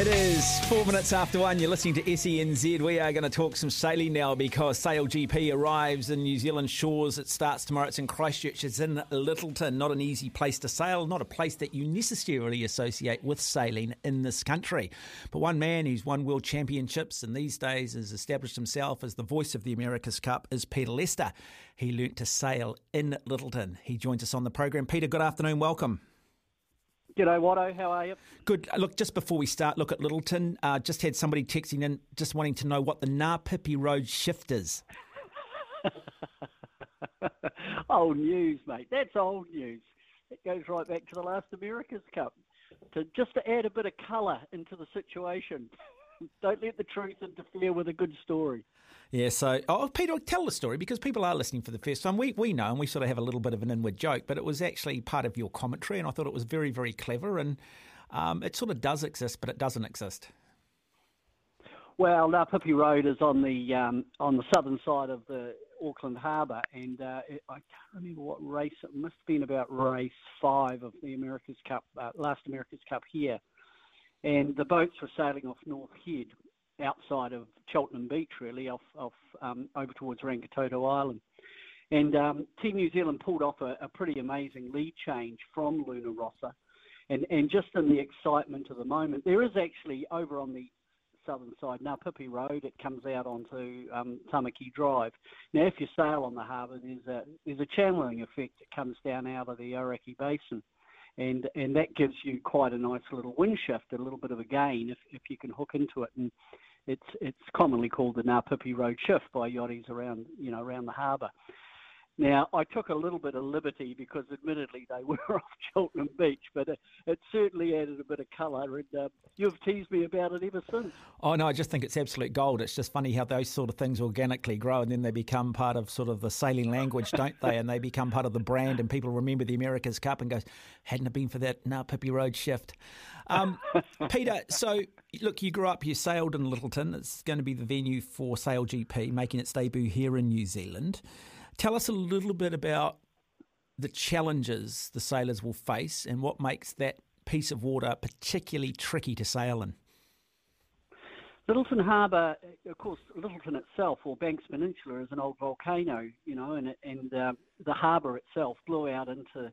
It is four minutes after one. You're listening to SENZ. We are going to talk some sailing now because Sail GP arrives in New Zealand shores. It starts tomorrow. It's in Christchurch. It's in Lyttelton. Not an easy place to sail, not a place that you necessarily associate with sailing in this country. But one man who's won world championships and these days has established himself as the voice of the America's Cup is Peter Lester. He learnt to sail in Lyttelton. He joins us on the program. Peter, good afternoon. Welcome. G'day, Watto. How are you? Good. Look, just before we start, look at Lyttelton. Uh, just had somebody texting in, just wanting to know what the Ngāpipi Road shift is. old news, mate. That's old news. It goes right back to the last America's Cup. To just to add a bit of colour into the situation. Don't let the truth interfere with a good story. Yeah, so, oh, Peter, tell the story because people are listening for the first time. We, we know and we sort of have a little bit of an inward joke, but it was actually part of your commentary, and I thought it was very, very clever. And um, it sort of does exist, but it doesn't exist. Well, Ngāpipi Road is on the um, on the southern side of the Auckland Harbour, and uh, it, I can't remember what race it must have been about race five of the America's Cup, uh, last America's Cup here, and the boats were sailing off North Head, outside of Cheltenham Beach, really, off, off um, over towards Rangitoto Island. And um, Team New Zealand pulled off a, a, pretty amazing lead change from Luna Rossa. And, and just in the excitement of the moment, there is actually over on the southern side, Ngāpipi Road, it comes out onto um, Tamaki Drive. Now, if you sail on the harbour, there's a, there's a channeling effect that comes down out of the Orakei Basin. And, and that gives you quite a nice little wind shift, a little bit of a gain if, if you can hook into it. And it's it's commonly called the Ngāpipi Road Shift by yachties around you know around the harbour. Now, I took a little bit of liberty because, admittedly, they were off Cheltenham Beach, but it, it certainly added a bit of colour, and uh, you've teased me about it ever since. Oh, no, I just think it's absolute gold. It's just funny how those sort of things organically grow, and then they become part of sort of the sailing language, don't they? And they become part of the brand, and people remember the America's Cup and goes, hadn't it been for that Ngāpipi Road shift. Um, Peter, so look, you grew up, you sailed in Lyttelton. It's going to be the venue for Sail GP, making its debut here in New Zealand. Tell us a little bit about the challenges the sailors will face and what makes that piece of water particularly tricky to sail in. Lyttelton Harbour, of course, Lyttelton itself, or Banks Peninsula, is an old volcano, you know, and, and uh, the harbour itself blew out into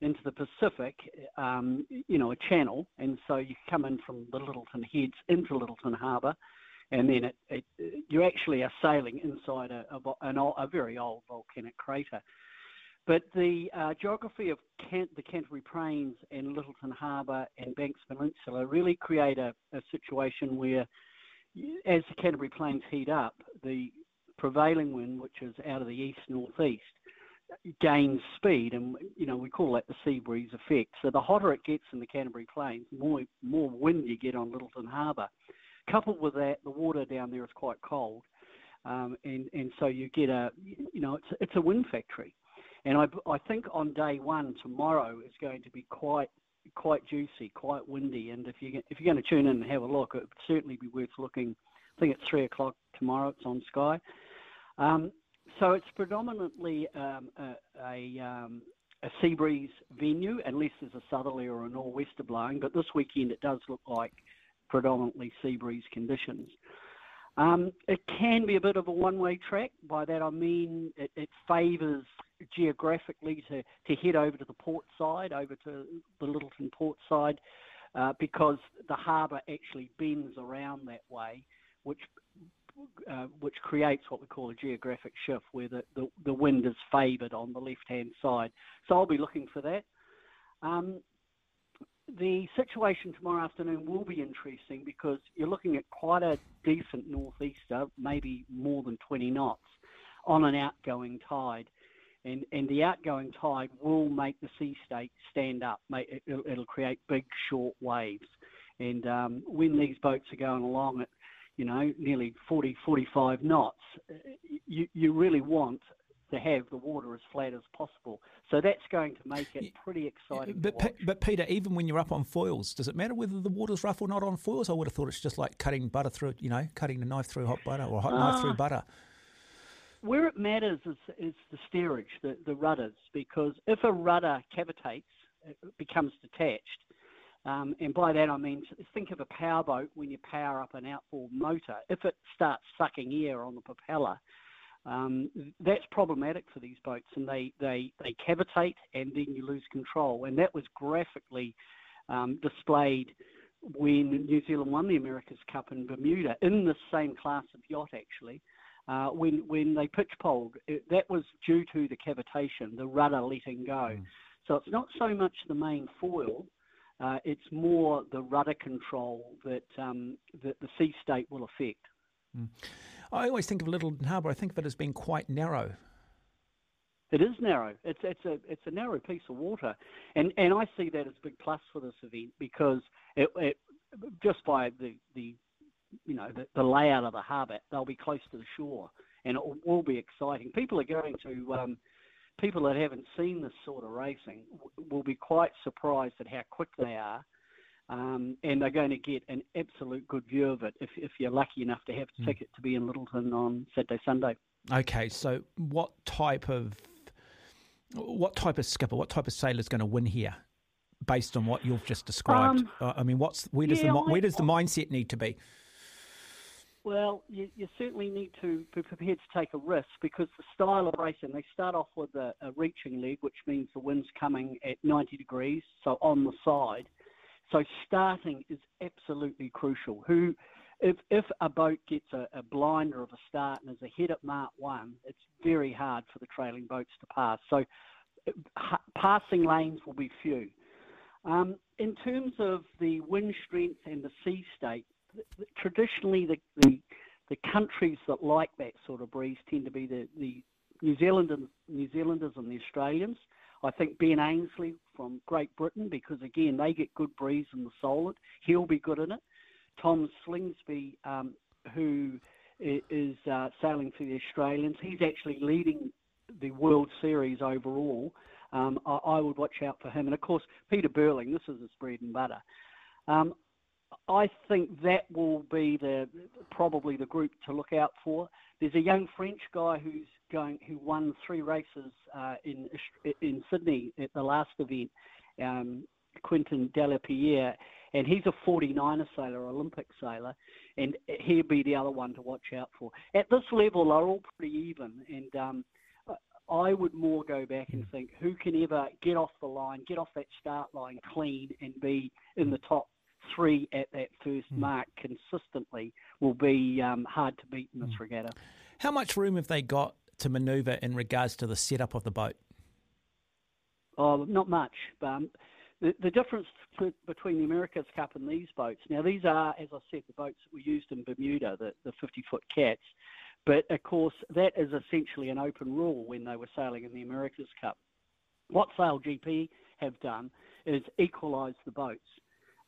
into the Pacific, um, you know, a channel, and so you come in from the Lyttelton Heads into Lyttelton Harbour, and then it, it, you actually are sailing inside a, a, an, a very old volcanic crater. But the uh, geography of the Canterbury Plains and Lyttelton Harbour and Banks Peninsula really create a, a situation where, as the Canterbury Plains heat up, the prevailing wind, which is out of the east northeast, gains speed, and you know we call that the sea breeze effect. So the hotter it gets in the Canterbury Plains, more more wind you get on Lyttelton Harbour. Coupled with that, the water down there is quite cold, um, and and so you get a you know it's it's a wind factory, and I I think on day one tomorrow is going to be quite quite juicy, quite windy, and if you if you're going to tune in and have a look, it would certainly be worth looking. I think it's three o'clock tomorrow. It's on Sky. Um, so it's predominantly um, a, a, um, a sea breeze venue, unless there's a southerly or a nor'wester blowing. But this weekend it does look like predominantly sea breeze conditions. Um, it can be a bit of a one-way track. By that I mean it, it favours geographically to, to head over to the port side, over to the Lyttelton port side, uh, because the harbour actually bends around that way, which uh, which creates what we call a geographic shift, where the, the, the wind is favoured on the left-hand side. So I'll be looking for that. Um, the situation tomorrow afternoon will be interesting because you're looking at quite a decent northeaster, maybe more than 20 knots, on an outgoing tide. And, and the outgoing tide will make the sea state stand up. It'll, it'll create big, short waves. And um, when these boats are going along at, you know, nearly 40, 45 knots, you, you really want to have the water as flat as possible. So that's going to make it pretty exciting. But, P- but Peter, even when you're up on foils, does it matter whether the water's rough or not on foils? I would have thought it's just like cutting butter through, you know, cutting a knife through hot butter or hot uh, knife through ah. butter. Where it matters is, is the steerage, the, the rudders, because if a rudder cavitates, it becomes detached. Um, and by that I mean, think of a powerboat when you power up an outboard motor. If it starts sucking air on the propeller, um, that's problematic for these boats, and they, they, they cavitate and then you lose control. And that was graphically um, displayed when New Zealand won the America's Cup in Bermuda in the same class of yacht, actually. Uh, when when they pitch poled, it, that was due to the cavitation, the rudder letting go. Mm. So it's not so much the main foil, uh, it's more the rudder control that um, that the sea state will affect. Mm. I always think of Lyttelton Harbour. I think of it as being quite narrow. It is narrow. It's it's a it's a narrow piece of water, and and I see that as a big plus for this event because it, it just by the the you know the, the layout of the harbour, they'll be close to the shore, and it will, will be exciting. People are going to um, people that haven't seen this sort of racing will be quite surprised at how quick they are um, and they're going to get an absolute good view of it if, if you're lucky enough to have a mm. ticket to be in Lyttelton on Saturday, Sunday. Okay, so what type of what type of skipper, what type of sailor is going to win here, based on what you've just described? Um, uh, I mean, what's where does yeah, the where does the mindset need to be? Well, you, you, certainly need to be prepared to take a risk because the style of racing, they start off with a, a reaching leg, which means the wind's coming at 90 degrees, so on the side so starting is absolutely crucial. Who, if if a boat gets a, a blinder of a start and is ahead at Mark One, it's very hard for the trailing boats to pass. So ha- passing lanes will be few. Um, in terms of the wind strength and the sea state, traditionally the, the, the countries that like that sort of breeze tend to be the, the New Zealanders, New Zealanders and the Australians. I think Ben Ainslie from Great Britain, because again, they get good breeze in the Solent. He'll be good in it. Tom Slingsby, um, who is uh, sailing for the Australians, he's actually leading the World Series overall. Um, I, I, would watch out for him. And of course, Peter Burling, this is his bread and butter. Um, I think that will be the probably the group to look out for. There's a young French guy who's going who won three races uh, in in Sydney at the last event, um, Quentin Delapierre, and he's a 49er sailor, Olympic sailor, and he'll be the other one to watch out for. At this level, they're all pretty even, and um, I would more go back and think who can ever get off the line, get off that start line clean, and be in the top three at that first mm. mark consistently will be um, hard to beat in this mm. regatta. How much room have they got to manoeuvre in regards to the setup of the boat? Oh, not much. Um, the, the difference between the America's Cup and these boats, now these are, as I said, the boats that were used in Bermuda, the, the 50 foot cats. But of course, that is essentially an open rule when they were sailing in the America's Cup. What SailGP have done is equalise the boats.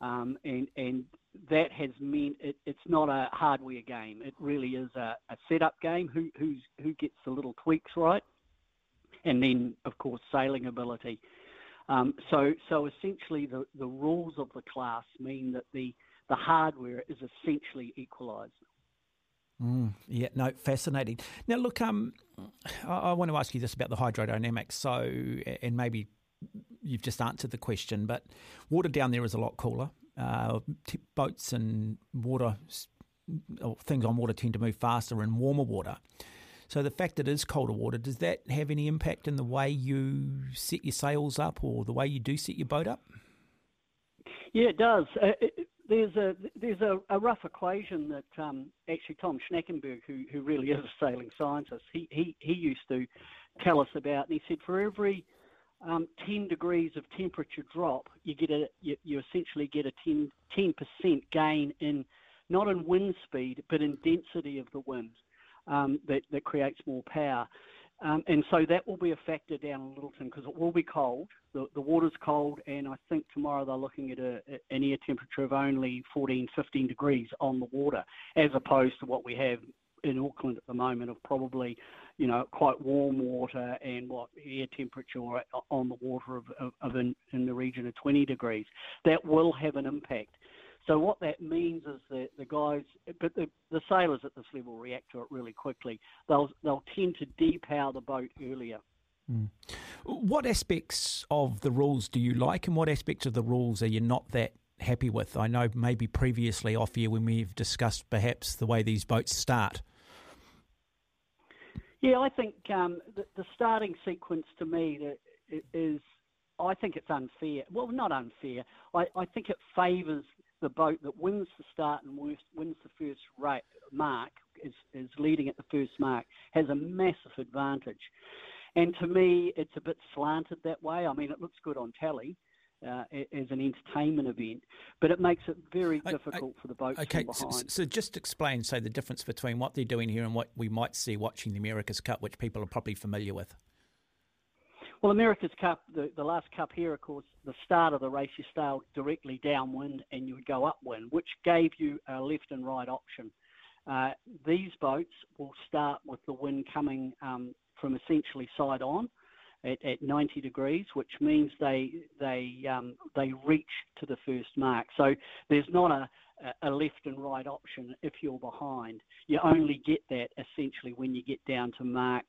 Um, and, and that has meant it, it's not a hardware game. It really is a, a setup game. Who who's, who gets the little tweaks right, and then of course sailing ability. Um, so so essentially the, the rules of the class mean that the the hardware is essentially equalised. Mm, yeah, no, fascinating. Now, look, um, I, I, want to ask you this about the hydrodynamics. So, and maybe you've just answered the question, but water down there is a lot cooler. Uh, boats and water things on water tend to move faster in warmer water. So the fact that it is colder water, does that have any impact in the way you set your sails up or the way you do set your boat up? Yeah, it does. Uh, it, there's a there's a, a rough equation that um, actually Tom Schnackenberg, who who really is a sailing scientist, he he he used to tell us about, and he said for every um, 10 degrees of temperature drop, you get a you, you essentially get a 10 percent gain in not in wind speed but in density of the wind um, that that creates more power. Um, and so that will be a factor down in Lyttelton because it will be cold. The, the water's cold, and I think tomorrow they're looking at a, an air temperature of only 14, 15 degrees on the water, as opposed to what we have in Auckland at the moment of probably, you know, quite warm water and what air temperature on the water of, of, of in, in the region of 20 degrees. That will have an impact. So what that means is that the guys, but the, the sailors at this level react to it really quickly. They'll they'll tend to depower the boat earlier. Mm. What aspects of the rules do you like, and what aspects of the rules are you not that happy with? I know maybe previously off here when we've discussed perhaps the way these boats start. Yeah, I think um, the, the, starting sequence to me is, I think it's unfair. Well, not unfair. I, I think it favours the boat that wins the start and wins the first rate, mark, is, is leading at the first mark, has a massive advantage. And to me, it's a bit slanted that way. I mean, it looks good on tally. Uh, as an entertainment event, but it makes it very difficult I, for the boats okay, so, so, just explain, say, the difference between what they're doing here and what we might see watching the America's Cup, which people are probably familiar with. Well, America's Cup, the, the last Cup here, of course, the start of the race, you sailed directly downwind and you would go upwind, which gave you a left and right option. Uh, these boats will start with the wind coming um, from essentially side on at, at 90 degrees, which means they they um, they reach to the first mark. So there's not a, a left and right option if you're behind. You only get that essentially when you get down to mark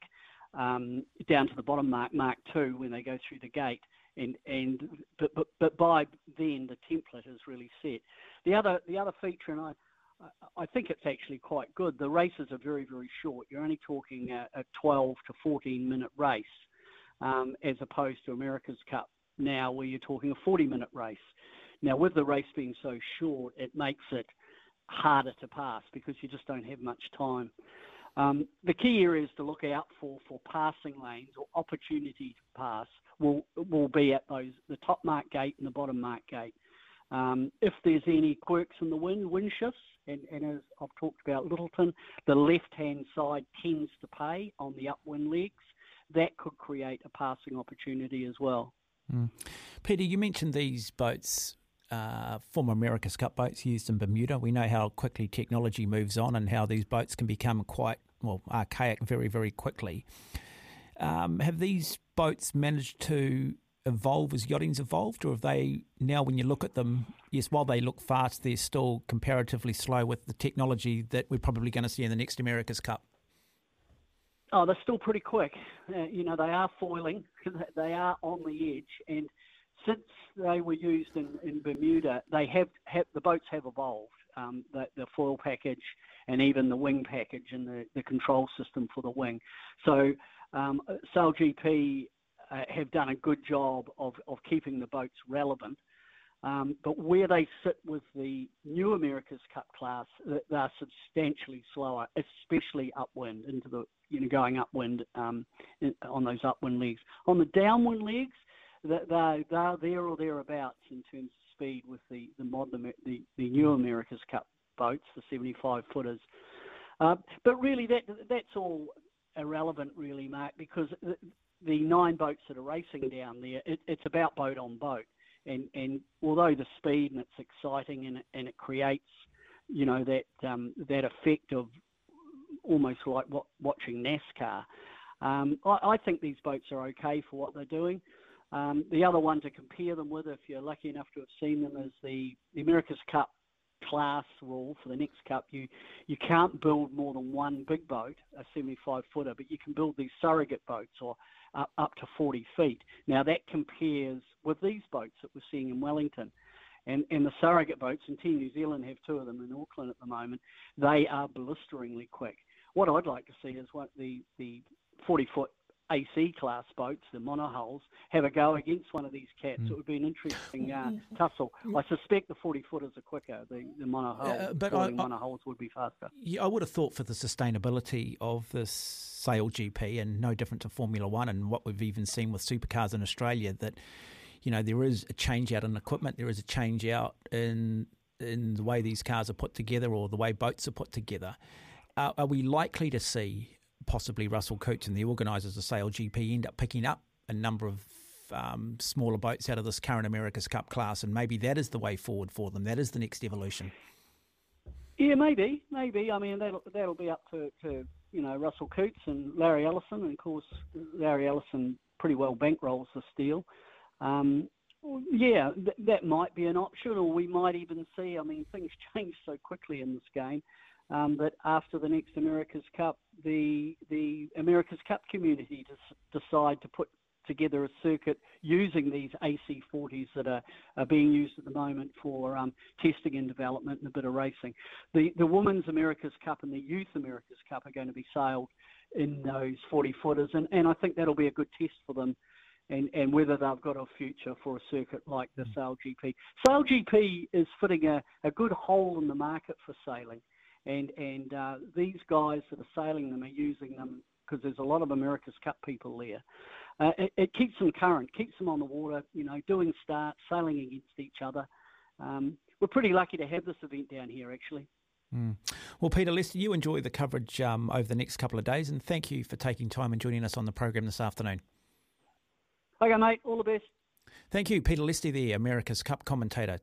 um, down to the bottom mark, Mark Two, when they go through the gate. And, and but, but but by then the template is really set. The other the other feature, and I I think it's actually quite good. The races are very very short. You're only talking a, a 12 to 14 minute race, um, as opposed to America's Cup now, where you're talking a 40 minute race. Now, with the race being so short, it makes it harder to pass because you just don't have much time. Um, the key areas to look out for for passing lanes or opportunity to pass will will be at those the top mark gate and the bottom mark gate. Um, if there's any quirks in the wind, wind shifts, and, and as I've talked about Lyttelton, the left-hand side tends to pay on the upwind legs. That could create a passing opportunity as well. Mm. Peter, you mentioned these boats uh, former America's Cup boats used in Bermuda. We know how quickly technology moves on and how these boats can become quite, well, archaic very, very quickly. Um, have these boats managed to evolve as yachting's evolved, or have they now, when you look at them, yes, while they look fast, they're still comparatively slow with the technology that we're probably going to see in the next America's Cup? Oh, they're still pretty quick. Uh, you know, they are foiling, they are on the edge, and since they were used in, in Bermuda, they have, have the boats have evolved. Um, the, the, foil package and even the wing package and the, the control system for the wing. So um, SailGP uh, have done a good job of, of keeping the boats relevant. Um, but where they sit with the new America's Cup class, they're substantially slower, especially upwind into the you know going upwind um, on those upwind legs. On the downwind legs, they're, they're there or thereabouts in terms of speed with the the modern the, the new America's Cup boats, the 75 footers. Uh, but really, that that's all irrelevant, really, Mark, because the, the nine boats that are racing down there, it, it's about boat on boat. And, and although the speed and it's exciting and and it creates, you know, that um, that effect of almost like what, watching NASCAR, um, I, I, think these boats are okay for what they're doing. Um, the other one to compare them with, if you're lucky enough to have seen them, is the, the America's Cup class rule for the next cup. You you can't build more than one big boat, a 75 footer, but you can build these surrogate boats or up, up to 40 feet. Now that compares with these boats that we're seeing in Wellington. and, and the surrogate boats, and Team New Zealand have two of them in Auckland at the moment, they are blisteringly quick. What I'd like to see is what the, the 40 foot AC class boats, the monohulls, have a go against one of these cats. Mm. It would be an interesting uh, tussle. I suspect the 40 footers are quicker. The, the monohulls, uh, but I, monohulls would be faster. Yeah, I would have thought for the sustainability of this Sail GP and no different to Formula One and what we've even seen with supercars in Australia that you know there is a change out in equipment, there is a change out in in the way these cars are put together or the way boats are put together. Uh, are we likely to see possibly Russell Coutts and the organisers of Sail GP end up picking up a number of um, smaller boats out of this current America's Cup class, and maybe that is the way forward for them. That is the next evolution. Yeah, maybe, maybe. I mean, that'll that'll be up to, to you know Russell Coutts and Larry Ellison, and of course Larry Ellison pretty well bankrolls the steel. Um, yeah, th- that might be an option, or we might even see. I mean, things change so quickly in this game um, that after the next America's Cup, the the America's Cup community decide to put together a circuit using these AC40s that are, are being used at the moment for um, testing and development and a bit of racing. The the Women's America's Cup and the Youth America's Cup are going to be sailed in those 40 footers, and, and I think that'll be a good test for them. And, and whether they've got a future for a circuit like the. Sail GP. Sail GP is fitting a, a good hole in the market for sailing and and uh, these guys that are sailing them are using them because there's a lot of America's Cup people there. Uh, it, it, keeps them current, keeps them on the water, you know, doing starts, sailing against each other. Um, we're pretty lucky to have this event down here, actually. Mm. Well, Peter Lester, you enjoy the coverage um, over the next couple of days, and thank you for taking time and joining us on the program this afternoon. Okay, mate. All the best. Thank you, Peter Listy, the America's Cup commentator.